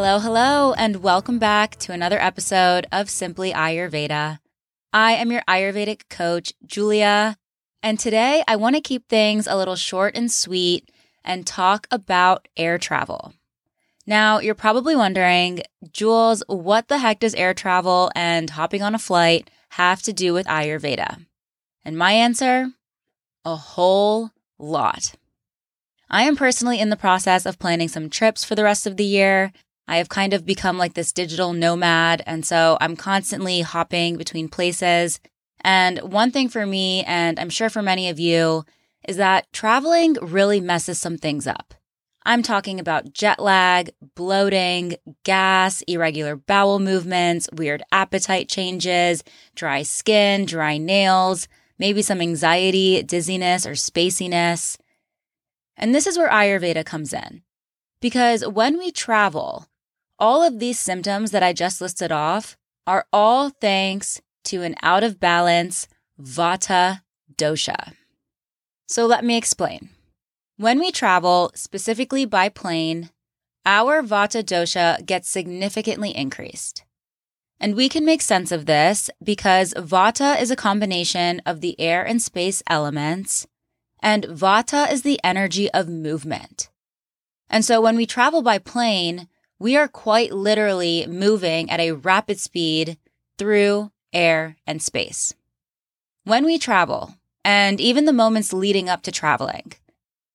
Hello, hello, and welcome back to another episode of Simply Ayurveda. I am your Ayurvedic coach, Julia, and today I want to keep things a little short and sweet and talk about air travel. Now, you're probably wondering, Jules, what the heck does air travel and hopping on a flight have to do with Ayurveda? And my answer? A whole lot. I am personally in the process of planning some trips for the rest of the year. I have kind of become like this digital nomad, and so I'm constantly hopping between places. And one thing for me, and I'm sure for many of you, is that traveling really messes some things up. I'm talking about jet lag, bloating, gas, irregular bowel movements, weird appetite changes, dry skin, dry nails, maybe some anxiety, dizziness, or spaciness. And this is where Ayurveda comes in. Because when we travel, all of these symptoms that I just listed off are all thanks to an out of balance Vata dosha. So let me explain. When we travel, specifically by plane, our Vata dosha gets significantly increased. And we can make sense of this because Vata is a combination of the air and space elements, and Vata is the energy of movement. And so when we travel by plane, we are quite literally moving at a rapid speed through air and space. When we travel, and even the moments leading up to traveling,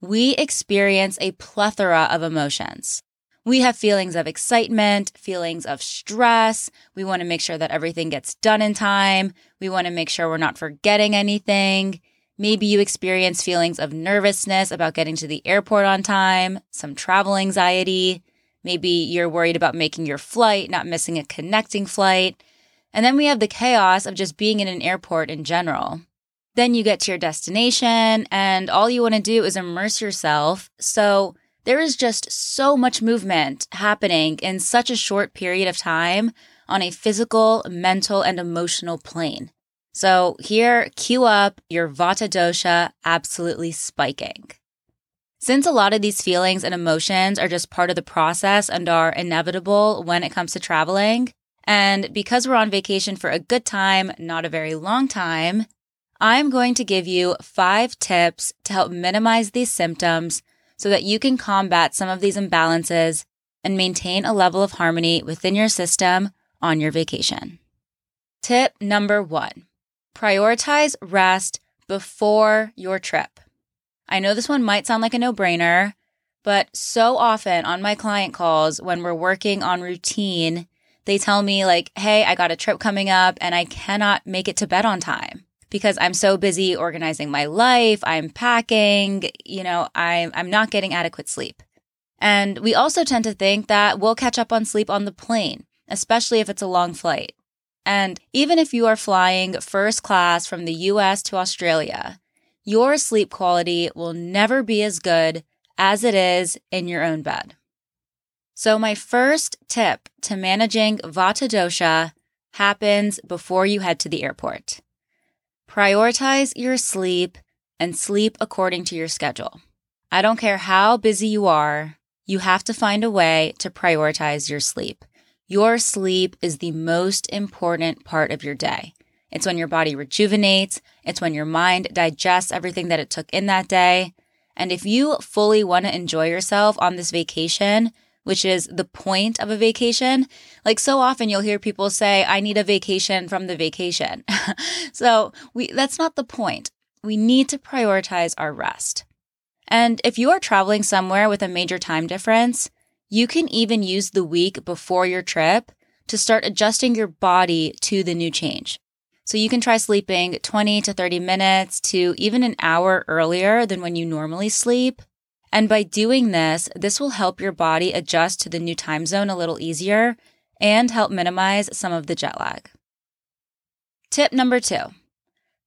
we experience a plethora of emotions. We have feelings of excitement, feelings of stress. We want to make sure that everything gets done in time. We want to make sure we're not forgetting anything. Maybe you experience feelings of nervousness about getting to the airport on time, some travel anxiety. Maybe you're worried about making your flight, not missing a connecting flight. And then we have the chaos of just being in an airport in general. Then you get to your destination and all you want to do is immerse yourself. So there is just so much movement happening in such a short period of time on a physical, mental, and emotional plane. So here, cue up your Vata dosha absolutely spiking. Since a lot of these feelings and emotions are just part of the process and are inevitable when it comes to traveling, and because we're on vacation for a good time, not a very long time, I'm going to give you five tips to help minimize these symptoms so that you can combat some of these imbalances and maintain a level of harmony within your system on your vacation. Tip number one prioritize rest before your trip. I know this one might sound like a no brainer, but so often on my client calls when we're working on routine, they tell me, like, hey, I got a trip coming up and I cannot make it to bed on time because I'm so busy organizing my life, I'm packing, you know, I'm, I'm not getting adequate sleep. And we also tend to think that we'll catch up on sleep on the plane, especially if it's a long flight. And even if you are flying first class from the US to Australia, your sleep quality will never be as good as it is in your own bed. So, my first tip to managing Vata dosha happens before you head to the airport. Prioritize your sleep and sleep according to your schedule. I don't care how busy you are, you have to find a way to prioritize your sleep. Your sleep is the most important part of your day. It's when your body rejuvenates. It's when your mind digests everything that it took in that day. And if you fully want to enjoy yourself on this vacation, which is the point of a vacation. Like so often you'll hear people say, I need a vacation from the vacation. so we, that's not the point. We need to prioritize our rest. And if you are traveling somewhere with a major time difference, you can even use the week before your trip to start adjusting your body to the new change. So you can try sleeping 20 to 30 minutes to even an hour earlier than when you normally sleep and by doing this, this will help your body adjust to the new time zone a little easier and help minimize some of the jet lag. Tip number two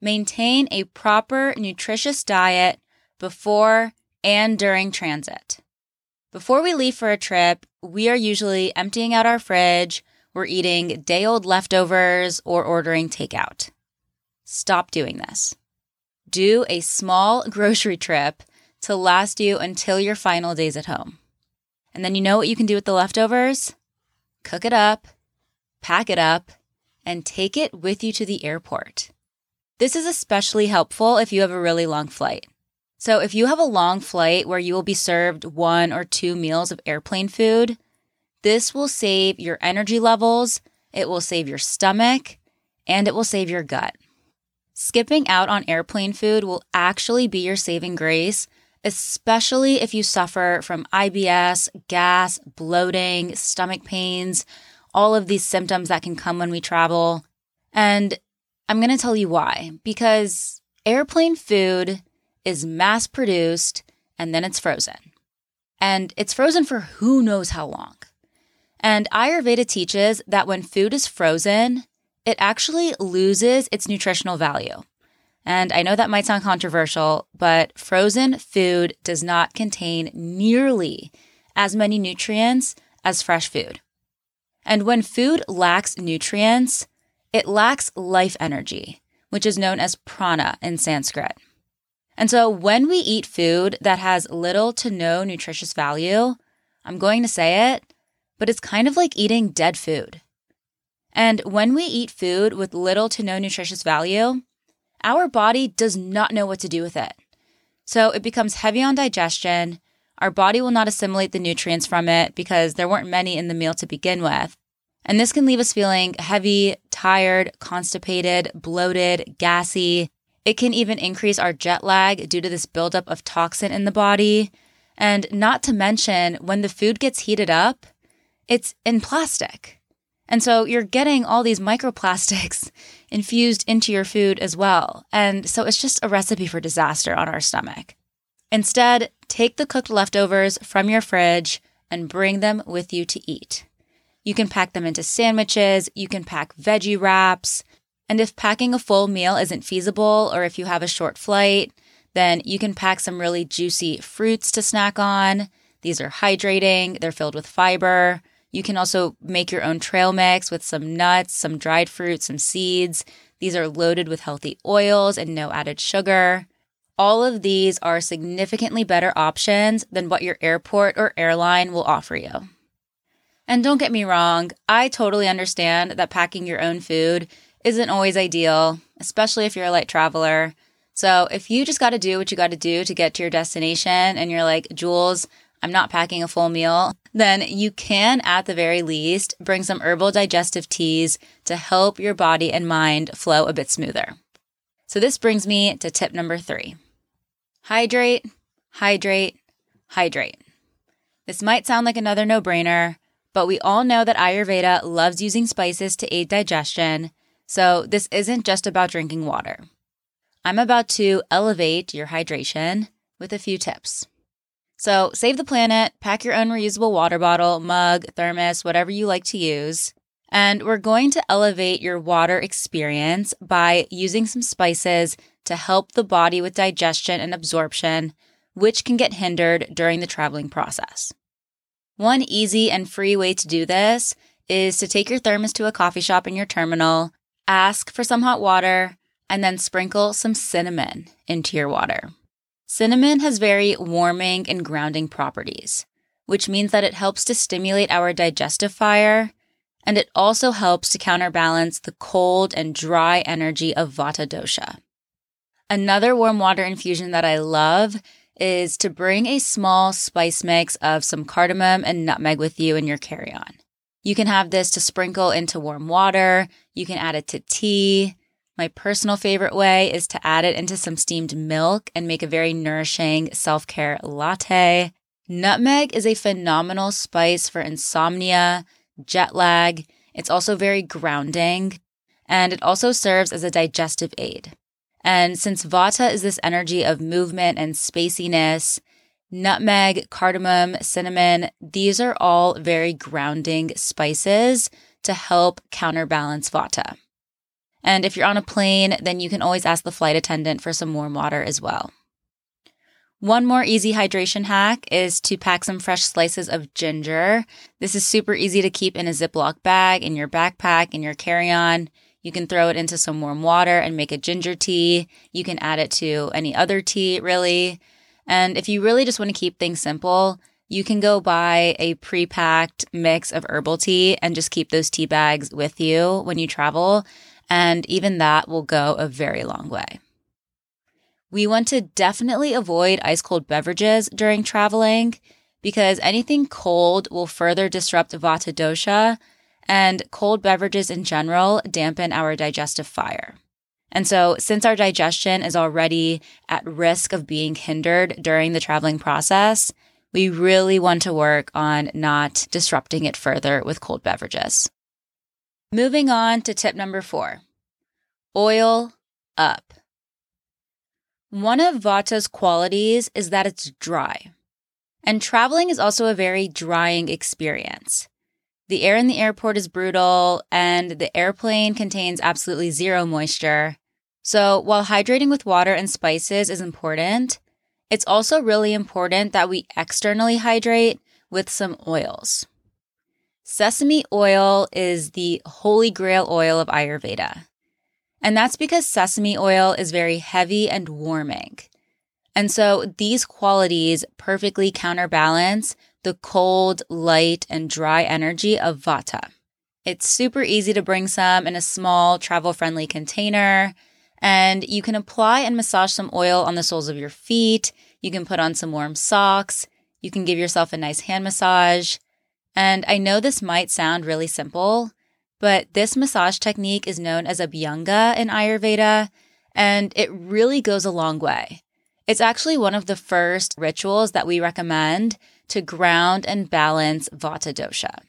maintain a proper nutritious diet before and during transit. Before we leave for a trip, we are usually emptying out our fridge, we're eating day old leftovers, or ordering takeout. Stop doing this. Do a small grocery trip to last you until your final days at home. And then you know what you can do with the leftovers? cook it up, pack it up, and take it with you to the airport. This is especially helpful if you have a really long flight. So, if you have a long flight where you will be served one or two meals of airplane food, this will save your energy levels, it will save your stomach, and it will save your gut. Skipping out on airplane food will actually be your saving grace, especially if you suffer from IBS, gas, bloating, stomach pains, all of these symptoms that can come when we travel. And I'm going to tell you why. Because airplane food is mass produced and then it's frozen. And it's frozen for who knows how long. And Ayurveda teaches that when food is frozen, it actually loses its nutritional value. And I know that might sound controversial, but frozen food does not contain nearly as many nutrients as fresh food. And when food lacks nutrients, it lacks life energy, which is known as prana in Sanskrit. And so when we eat food that has little to no nutritious value, I'm going to say it, but it's kind of like eating dead food. And when we eat food with little to no nutritious value, our body does not know what to do with it. So it becomes heavy on digestion. Our body will not assimilate the nutrients from it because there weren't many in the meal to begin with. And this can leave us feeling heavy, tired, constipated, bloated, gassy. It can even increase our jet lag due to this buildup of toxin in the body. And not to mention, when the food gets heated up, it's in plastic. And so you're getting all these microplastics infused into your food as well. And so it's just a recipe for disaster on our stomach. Instead, take the cooked leftovers from your fridge and bring them with you to eat. You can pack them into sandwiches, you can pack veggie wraps. And if packing a full meal isn't feasible or if you have a short flight, then you can pack some really juicy fruits to snack on. These are hydrating, they're filled with fiber. You can also make your own trail mix with some nuts, some dried fruit, some seeds. These are loaded with healthy oils and no added sugar. All of these are significantly better options than what your airport or airline will offer you. And don't get me wrong, I totally understand that packing your own food isn't always ideal, especially if you're a light traveler. So if you just got to do what you got to do to get to your destination and you're like, Jules, I'm not packing a full meal, then you can, at the very least, bring some herbal digestive teas to help your body and mind flow a bit smoother. So, this brings me to tip number three hydrate, hydrate, hydrate. This might sound like another no brainer, but we all know that Ayurveda loves using spices to aid digestion, so this isn't just about drinking water. I'm about to elevate your hydration with a few tips. So save the planet, pack your own reusable water bottle, mug, thermos, whatever you like to use. And we're going to elevate your water experience by using some spices to help the body with digestion and absorption, which can get hindered during the traveling process. One easy and free way to do this is to take your thermos to a coffee shop in your terminal, ask for some hot water, and then sprinkle some cinnamon into your water. Cinnamon has very warming and grounding properties, which means that it helps to stimulate our digestive fire, and it also helps to counterbalance the cold and dry energy of Vata dosha. Another warm water infusion that I love is to bring a small spice mix of some cardamom and nutmeg with you in your carry on. You can have this to sprinkle into warm water. You can add it to tea. My personal favorite way is to add it into some steamed milk and make a very nourishing self care latte. Nutmeg is a phenomenal spice for insomnia, jet lag. It's also very grounding and it also serves as a digestive aid. And since Vata is this energy of movement and spaciness, nutmeg, cardamom, cinnamon, these are all very grounding spices to help counterbalance Vata. And if you're on a plane, then you can always ask the flight attendant for some warm water as well. One more easy hydration hack is to pack some fresh slices of ginger. This is super easy to keep in a Ziploc bag, in your backpack, in your carry on. You can throw it into some warm water and make a ginger tea. You can add it to any other tea, really. And if you really just want to keep things simple, you can go buy a pre packed mix of herbal tea and just keep those tea bags with you when you travel. And even that will go a very long way. We want to definitely avoid ice cold beverages during traveling because anything cold will further disrupt Vata dosha, and cold beverages in general dampen our digestive fire. And so, since our digestion is already at risk of being hindered during the traveling process, we really want to work on not disrupting it further with cold beverages. Moving on to tip number four oil up. One of Vata's qualities is that it's dry. And traveling is also a very drying experience. The air in the airport is brutal, and the airplane contains absolutely zero moisture. So, while hydrating with water and spices is important, it's also really important that we externally hydrate with some oils. Sesame oil is the holy grail oil of Ayurveda. And that's because sesame oil is very heavy and warming. And so these qualities perfectly counterbalance the cold, light, and dry energy of Vata. It's super easy to bring some in a small, travel friendly container. And you can apply and massage some oil on the soles of your feet. You can put on some warm socks. You can give yourself a nice hand massage. And I know this might sound really simple, but this massage technique is known as Abhyanga in Ayurveda, and it really goes a long way. It's actually one of the first rituals that we recommend to ground and balance Vata dosha.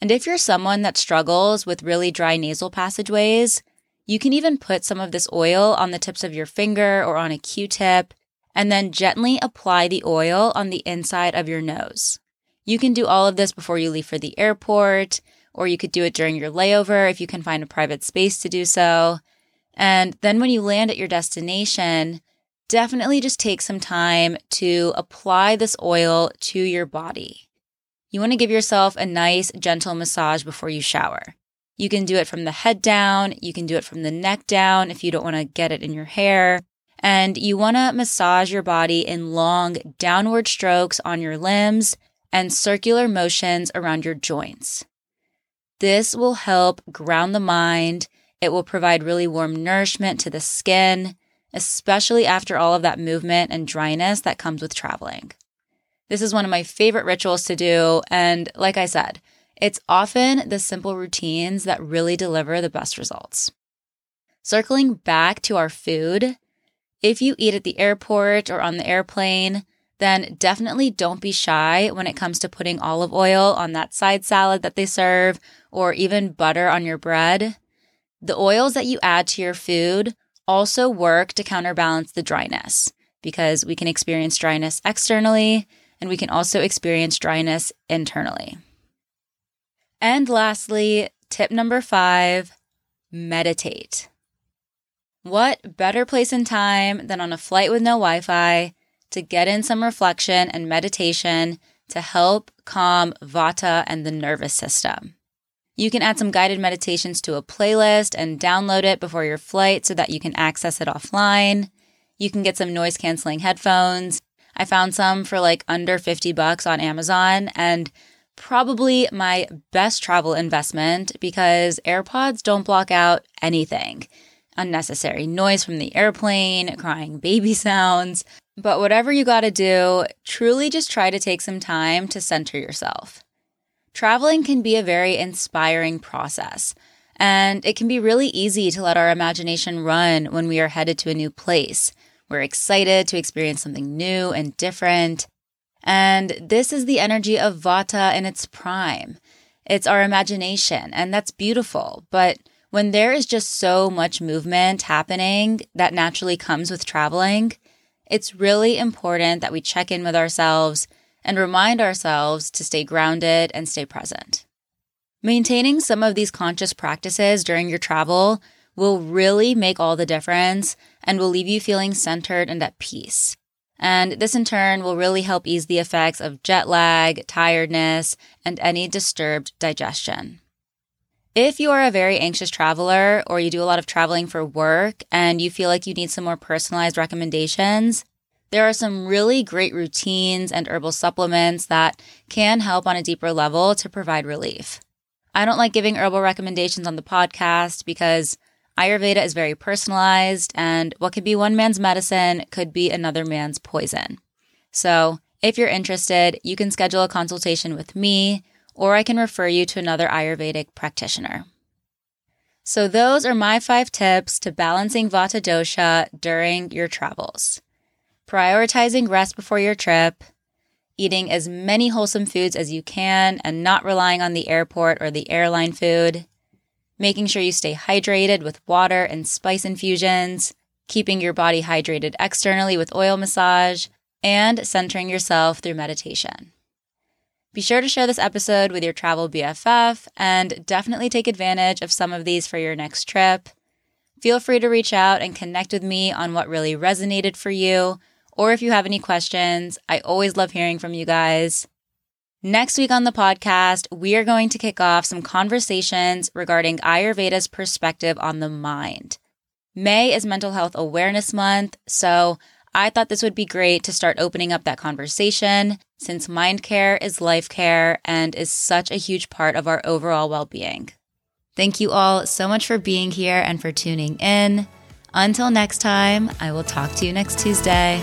And if you're someone that struggles with really dry nasal passageways, you can even put some of this oil on the tips of your finger or on a Q tip, and then gently apply the oil on the inside of your nose. You can do all of this before you leave for the airport, or you could do it during your layover if you can find a private space to do so. And then when you land at your destination, definitely just take some time to apply this oil to your body. You want to give yourself a nice, gentle massage before you shower. You can do it from the head down, you can do it from the neck down if you don't want to get it in your hair. And you want to massage your body in long downward strokes on your limbs and circular motions around your joints. This will help ground the mind. It will provide really warm nourishment to the skin especially after all of that movement and dryness that comes with traveling. This is one of my favorite rituals to do. And like I said, it's often the simple routines that really deliver the best results. Circling back to our food, if you eat at the airport or on the airplane, then definitely don't be shy when it comes to putting olive oil on that side salad that they serve or even butter on your bread. The oils that you add to your food also work to counterbalance the dryness because we can experience dryness externally and we can also experience dryness internally. And lastly, tip number five meditate. What better place and time than on a flight with no Wi Fi to get in some reflection and meditation to help calm Vata and the nervous system? You can add some guided meditations to a playlist and download it before your flight so that you can access it offline. You can get some noise canceling headphones. I found some for like under 50 bucks on Amazon and probably my best travel investment because AirPods don't block out anything. Unnecessary noise from the airplane, crying baby sounds. But whatever you gotta do, truly just try to take some time to center yourself. Traveling can be a very inspiring process, and it can be really easy to let our imagination run when we are headed to a new place. We're excited to experience something new and different. And this is the energy of Vata in its prime. It's our imagination, and that's beautiful. But when there is just so much movement happening that naturally comes with traveling, it's really important that we check in with ourselves and remind ourselves to stay grounded and stay present. Maintaining some of these conscious practices during your travel will really make all the difference and will leave you feeling centered and at peace. And this in turn will really help ease the effects of jet lag, tiredness, and any disturbed digestion. If you are a very anxious traveler or you do a lot of traveling for work and you feel like you need some more personalized recommendations, there are some really great routines and herbal supplements that can help on a deeper level to provide relief. I don't like giving herbal recommendations on the podcast because Ayurveda is very personalized, and what could be one man's medicine could be another man's poison. So, if you're interested, you can schedule a consultation with me, or I can refer you to another Ayurvedic practitioner. So, those are my five tips to balancing Vata dosha during your travels prioritizing rest before your trip, eating as many wholesome foods as you can and not relying on the airport or the airline food, making sure you stay hydrated with water and spice infusions, keeping your body hydrated externally with oil massage, and centering yourself through meditation. Be sure to share this episode with your travel BFF and definitely take advantage of some of these for your next trip. Feel free to reach out and connect with me on what really resonated for you or if you have any questions. I always love hearing from you guys. Next week on the podcast, we are going to kick off some conversations regarding Ayurveda's perspective on the mind. May is Mental Health Awareness Month, so I thought this would be great to start opening up that conversation since mind care is life care and is such a huge part of our overall well being. Thank you all so much for being here and for tuning in. Until next time, I will talk to you next Tuesday.